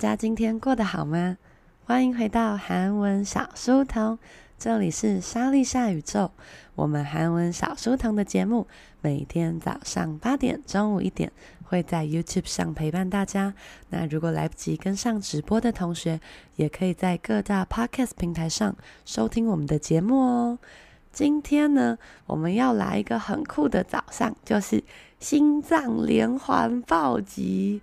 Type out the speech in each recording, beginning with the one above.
大家今天过得好吗？欢迎回到韩文小书童，这里是莎莉莎宇宙。我们韩文小书童的节目每天早上八点、中午一点会在 YouTube 上陪伴大家。那如果来不及跟上直播的同学，也可以在各大 Podcast 平台上收听我们的节目哦。今天呢，我们要来一个很酷的早上，就是心脏连环暴击。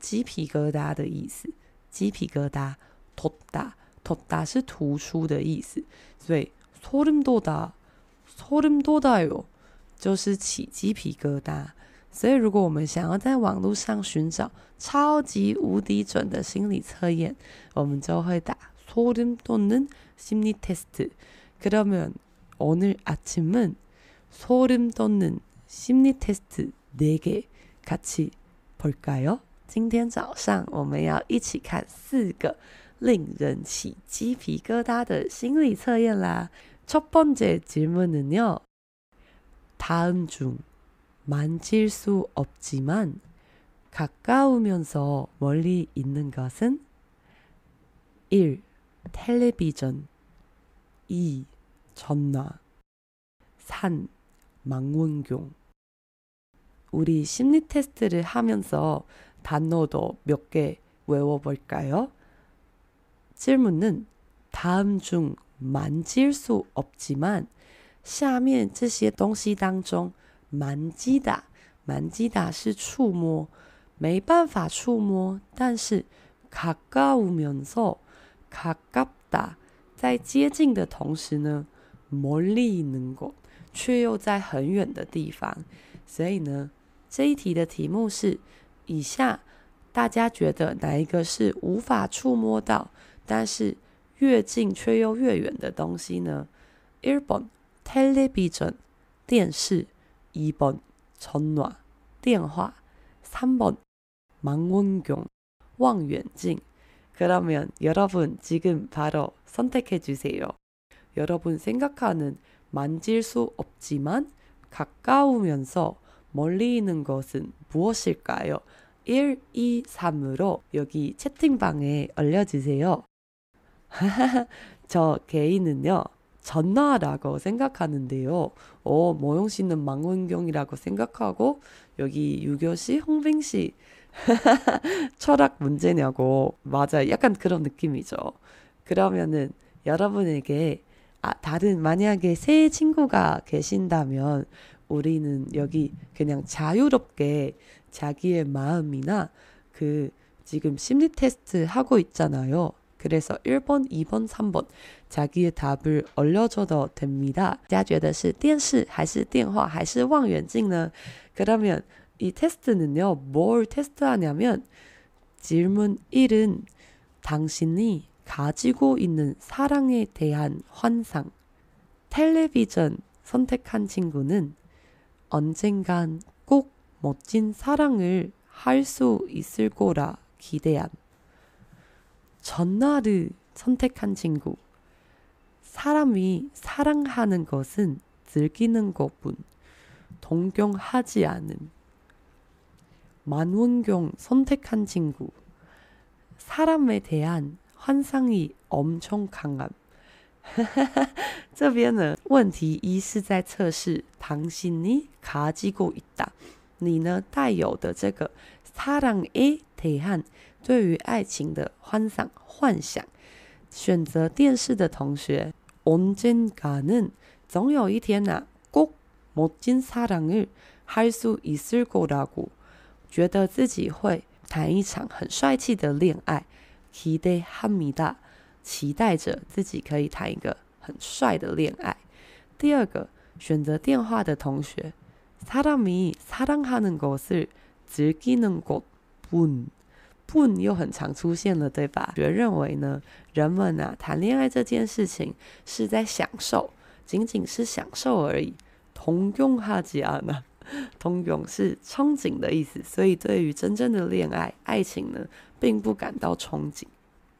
鸡皮疙瘩的意思，鸡皮疙瘩，돋 다， 돋다是突出的意思，所以소름돋 다， 소름돋다 요， 就是起鸡皮疙瘩。所以如果我们想要在网络上寻找超级无敌准的心理测验，我们就会打소름돋는심리테스트그러면오늘아침은소름돋는심리테스트4개같이볼까요 今天早上我们要一起看四个令人起鸡皮疙瘩的心理测验啦。첫번째질문은요다음중만질수없지만가까우면서멀리있는것은1. 텔레비전 2. 전화 3. 망원경 우리 심리 테스트를 하면서 단어도 몇 개 외워볼까요? 질문은 다음 중 만질 수 없지만 下面这些东西当中 만지다 만지다 是触摸没办法触摸但是 가까우면서 가깝다 在接近的同时呢 멀리 있는 곳却又在很远的地方所以呢这一题的题目是 以下大家觉得哪一个是无法触摸到，但是越近却又越远的东西呢？一번 television 电视，二번전화电话，三번망원경望远镜。그러면여러분지금바로선택해주세요여러분생각하는만질수없지만가까우면서 멀리 있는 것은 무엇일까요 1, 2, 3으로 여기 채팅방에 알려주세요. 저 개인은요, 전화라고 생각하는데요. 어, 모용 씨는 망원경이라고 생각하고, 여기 유교씨, 홍빙씨, 철학 문제냐고. 맞아요. 약간 그런 느낌이죠. 그러면은 여러분에게, 아, 다른, 만약에 새 친구가 계신다면, 우리는 여기 그냥 자유롭게 자기의 마음이나 그 지금 심리 테스트 하고 있잖아요. 그래서 1번, 2번, 3번 자기의 답을 올려줘도 됩니다. 大家觉得是电视还是电话还是望远镜呢? 그러면 이 테스트는요. 뭘 테스트하냐면 질문 1은 당신이 가지고 있는 사랑에 대한 환상. 텔레비전 선택한 친구는 언젠간 꼭 멋진 사랑을 할 수 있을 거라 기대함. 전화를 선택한 친구. 사람이 사랑하는 것은 즐기는 것뿐 동경하지 않음. 만원경 선택한 친구. 사람에 대한 환상이 엄청 강함. 这边呢，问题一是在测试당신이가지고있다。 你呢带有的这个사랑 A 대한对于爱情的幻想幻想， 选择电视的同学，언젠가는总有一天呐，꼭멋진사랑을할수있을거라 고， 觉得自己会谈一场很帅气的恋爱，기대합니 다， 期待着自己可以谈一个很帅的恋爱。第二个选择电话的同学，사람이사랑하는것을즐기는것 분。 不又很常出现了，对吧？学认为呢，人们啊谈恋爱这件事情是在享受，仅仅是享受而已。通用哈吉亚呢，通用是憧憬的意思，所以对于真正的恋爱、爱情呢，并不感到憧憬。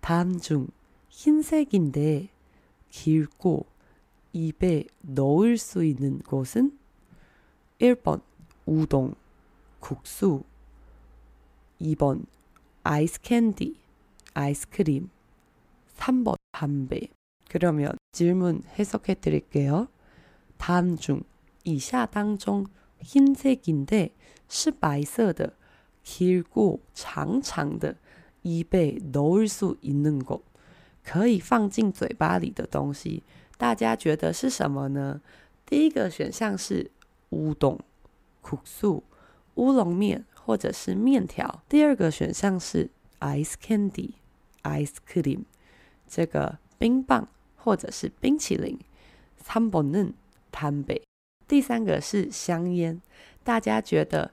다음 중 흰색인데 길고 입에 넣을 수 있는 곳은 1번 우동, 국수 2번 아이스 캔디, 아이스크림. 3번 담배. 그러면 질문 해석해 드릴게요. 다음 중 이샤 当中 흰색인데 是白色的 길고 长长的 입에 넣을 수 있는 것 可以放进嘴巴里的东西，大家觉得是什么呢？第一个选项是乌冬、국수乌龙面或者是面条。第二个选项是 ice candy ice cream，这个冰棒或者是冰淇淋。三本嫩摊北。第三个是香烟，大家觉得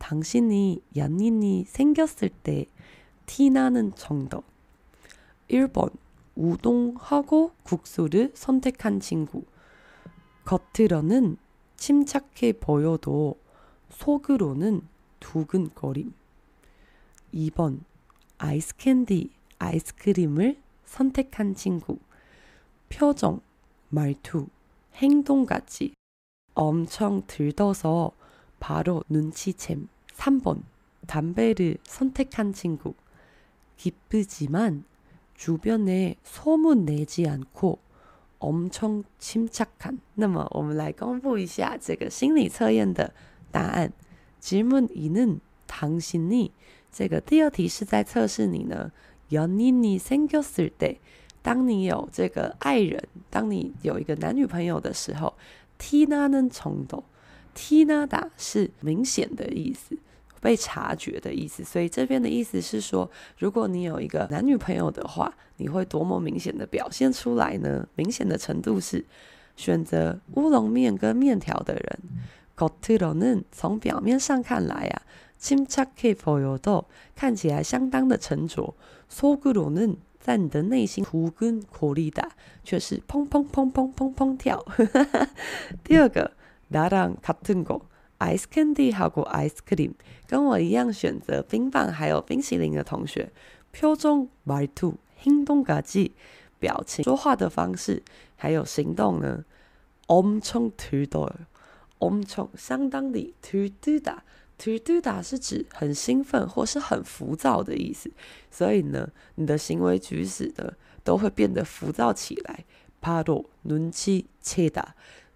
당신이 연인이 생겼을 때 티나는 정도. 1번 우동하고 국수를 선택한 친구. 겉으로는 침착해 보여도 속으로는 두근거림. 2번 아이스 캔디, 아이스크림을 선택한 친구. 표정, 말투, 행동같이 엄청 들떠서 바로 눈치챔. 3번 담배를 선택한 친구. 기쁘지만 주변에 소문 내지 않고 엄청 침착한. 那么我们来公布一下这个心理测验的答案，질문이는당신이这个第二题是在测试你呢。연인이생겼을 때， 当你有这个爱人，当你有一个男女朋友的时候，티나는정도 Tina da 是明显的意思，被察觉的意思，所以这边的意思是说，如果你有一个男女朋友的话，你会多么明显的表现出来呢？明显的程度是选择乌龙面跟面条的人，Kotiro n 从表面上看来啊，chim chak k fo yodo 看起来相当的沉着，Soguro n 在你的内心苦根苦力大，却是砰砰砰砰砰砰跳。第二个。 나랑같은 거， ice candy 하고아이스크림跟我一样选择冰棒还有冰淇淋的同学，표정말투행동까지表情、说话的方式还有行动呢，엄청들떠 요。 엄청相当的들뜨 다， 들뜨다是指很兴奋或是很浮躁的意思，所以呢，你的行为举止呢都会变得浮躁起来。바로눈치채 다，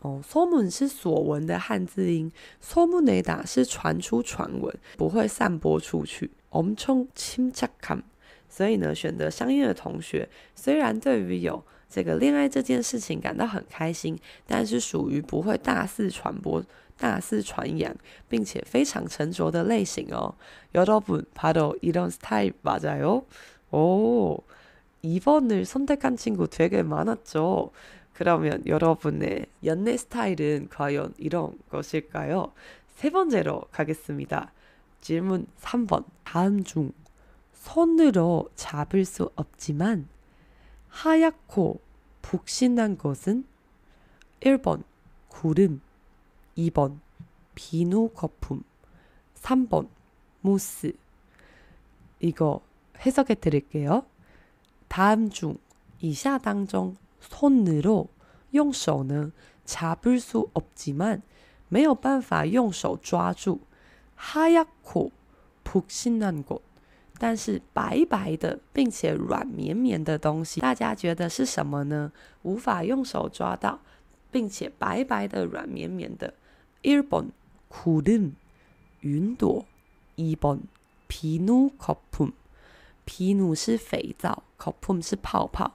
哦，소문是所闻的汉字音，소문내다是传出传闻，不会散播出去。엄청침착함所以呢，选择相应的同学，虽然对于有这个恋爱这件事情感到很开心，但是属于不会大肆传播、大肆传扬，并且非常沉着的类型哦。여러분바로이런스타일맞아요오2번을선택한친구되게많았죠 그러면 여러분의 연애 스타일은 과연 이런 것일까요 세 번째로 가겠습니다. 질문 3번 다음 중. 손으로 잡을 수 없지만 하얗고 북신한 것은 1번 구름, 2번 비누 거품, 3번 무스. 이거 해석해 드릴게요. 다음 중. 이샤 당중 손으로 用手呢 잡을 수 없지만 没有办法用手抓住 하얗고 북신한 것 但是白白的，并且软绵绵的东西，大家觉得是什么呢？无法用手抓到，并且白白的、软绵绵的。一本구름云朵，一本비누거품 비누是肥皂，거품是泡泡，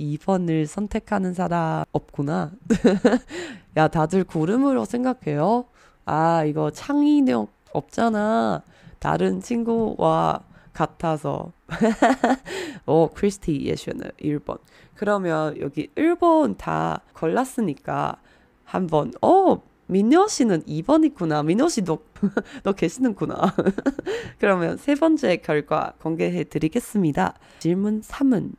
2번을 선택하는 사람 없구나. 야, 다들 구름으로 생각해요? 아, 이거 창의력 없잖아. 다른 친구와 같아서. 오, 크리스티 예션은 1번. 그러면 여기 1번 다 골랐으니까 한번, 어, 민요 씨는 2번이구나. 민요 씨도, 너 계시는구나. 그러면 세 번째 결과 공개해 드리겠습니다. 질문 3은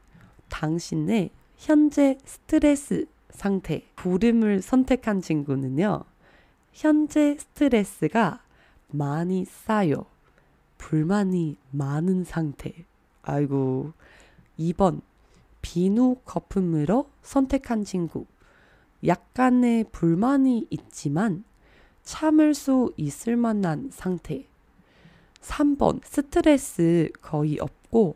당신의 현재 스트레스 상태, 부름을 선택한 친구는요. 현재 스트레스가 많이 쌓여 불만이 많은 상태. 아이고. 2번. 비누 거품으로 선택한 친구. 약간의 불만이 있지만 참을 수 있을 만한 상태. 3번. 스트레스 거의 없고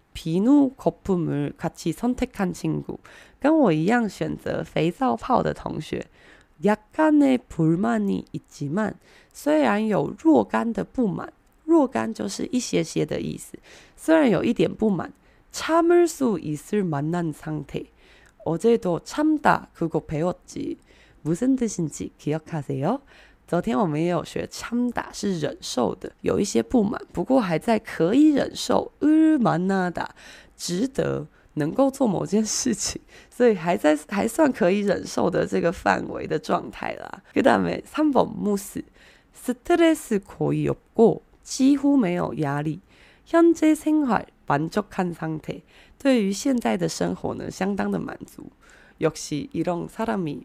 비누 거품을 같이 선택한 친구, 跟我一样选择肥皂泡的同学, 약간의 불만이 있지만 虽然有若干的不满，若干就是一些些的意思，虽然有一点不满。 참을 수 있을 만한 상태. 어제도 참다 그거 배웠지. 무슨 뜻인지 기억하세요? 昨天我们也有学 참다 是忍受的，有一些不满，不过还在可以忍受，而만나다值得能够做某件事情，所以还在还算可以忍受的这个范围的状态啦。그 다음에 3번 무스 스트레스 거의 없고 几乎没有压力。 현재 생활 만족한 상태. 对于现在的生活呢，相当的满足。역시 이런 사람이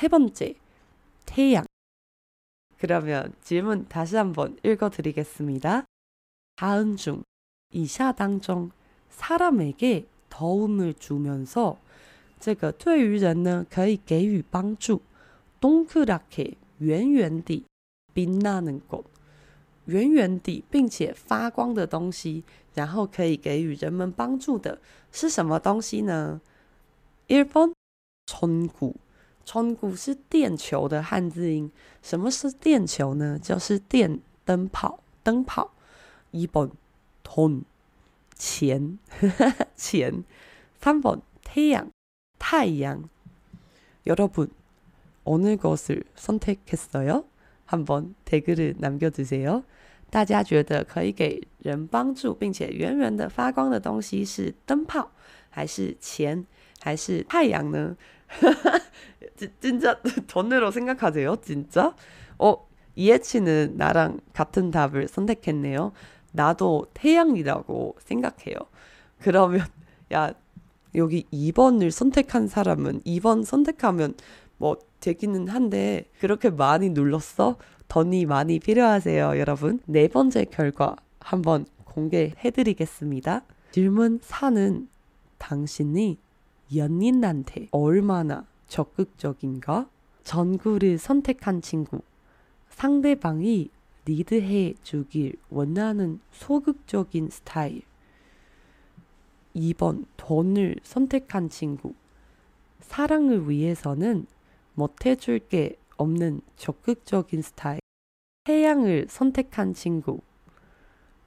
세 번째, 태양. 그러면 질문 다시 한번 읽어드리겠습니다. 다음 중 이샤 당중 사람에게 도움을 주면서 这个对于人呢可以给予帮助，동그랗게圆圆地빛나는 곳， 圆圆地并且发光的东西，然后可以给予人们帮助的是什么东西呢？1번 천구， 천구是电球的汉字音。什么是电球呢？就是电灯泡，灯泡。2번 돈， 钱，钱。 3번 태양, 太阳. 여러분, 어느 것을 선택했어요? 한번 댓글을 남겨주세요. 大家觉得可以给人帮助并且圆圆的发光的东西是灯泡还是钱还是太阳呢？ 진짜 돈으로 생각하세요? 진짜? 어, 이해치는 나랑 같은 답을 선택했네요. 나도 태양이라고 생각해요. 그러면 야 여기 2번을 선택한 사람은 2번 선택하면 뭐 되기는 한데 그렇게 많이 눌렀어? 돈이 많이 필요하세요, 여러분. 네 번째 결과 한번 공개해 드리겠습니다. 질문 4는 당신이 연인한테 얼마나 적극적인가? 전구를 선택한 친구. 상대방이 리드해 주길 원하는 소극적인 스타일. 2번 돈을 선택한 친구. 사랑을 위해서는 못해줄 게 없는 적극적인 스타일. 태양을 선택한 친구.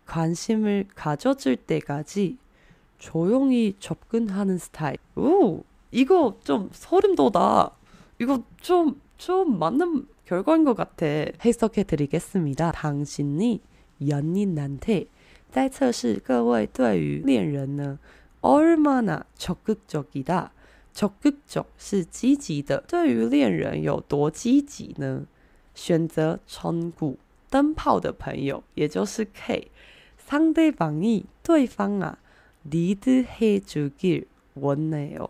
관심을 가져줄 때까지 조용히 접근하는 스타일. 오, 이거 좀 소름 돋아. 이거 좀, 좀 맞는 결과인 것 같아. 해석해 드리겠습니다. 당신이 연인한테 在测试各位对于恋人呢 얼마나 적극적이다. 적극적 是积极的。对于恋人有多积极呢？选择 전구 灯泡的朋友，也就是 K。 상대방이 对方啊 lead 해주길 원해요.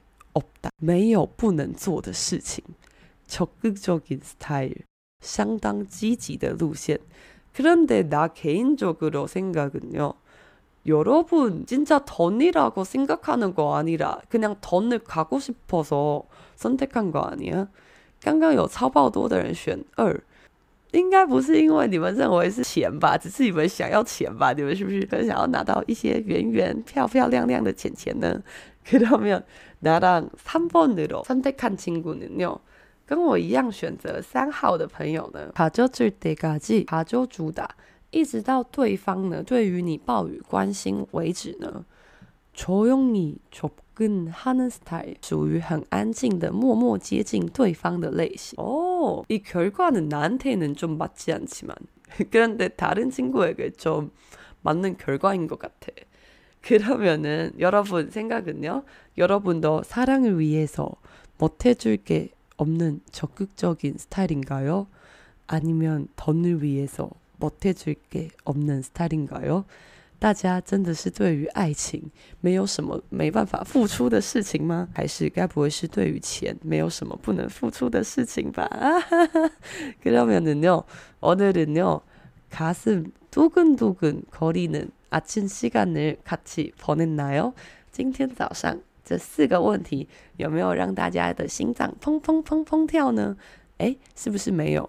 없다. 没有不能做的事情. 적극적인 스타일 相当积极的路线. 그런데 나 개인적으로 생각은요. 여러분 진짜 던이라고 생각하는 거 아니라 그냥 던을 가고 싶어서 선택한 거 아니야? 刚刚有超爆多的人选二， 应该不是因为你们认为是钱吧？只是你们想要钱吧？你们是不是很想要拿到一些圆圆漂漂亮亮的钱钱呢？ 그러면 3번으로 선택한 친구는요. 跟我一样选择三号的朋友呢， 가져줄 때까지 가져주다 一直到对方呢对于你报予关心为止呢。 조용히접근하는 스타일属于很安静的默默接近对方的类型。哦，이결과는나한테는좀맞지않지만그런데다른친구에게좀맞는결과인것같아그러면은여러분생각은요여러분도사랑을위해서못해줄게없는적극적인스타일인가요아니면돈을위해서 못해줄게없는스타일인가요 大家真的是对于爱情没有什么没办法付出的事情吗？还是该不会是对于钱没有什么不能付出的事情吧？그러면은요오늘은요가슴두근두근거리는아침시간을같이보냈나요今天早上这四个问题有没有让大家的心脏砰砰砰砰跳呢？诶，是不是没有？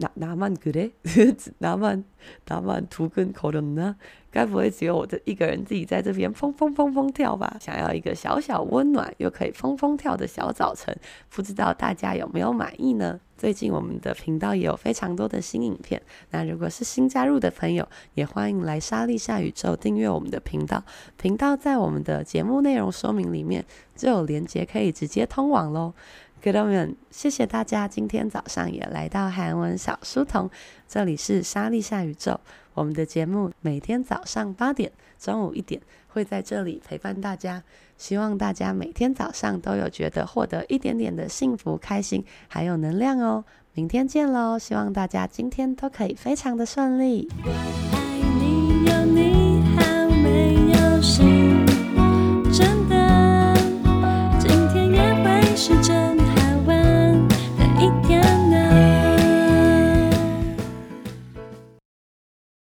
나나만그래나만나만두근거렸나该不会只有我的一个人自己在这边疯疯疯疯跳吧？想要一个小小温暖又可以疯疯跳的小早晨，不知道大家有没有满意呢？最近我们的频道也有非常多的新影片，那如果是新加入的朋友，也欢迎来莎莉夏宇宙订阅我们的频道。频道在我们的节目内容说明里面就有连接，可以直接通往喽。 各位们，谢谢大家今天早上也来到韩文小书童，这里是莎莉夏宇宙。我们的节目每天早上八点、中午一点会在这里陪伴大家，希望大家每天早上都有觉得获得一点点的幸福、开心，还有能量哦。明天见喽！希望大家今天都可以非常的顺利。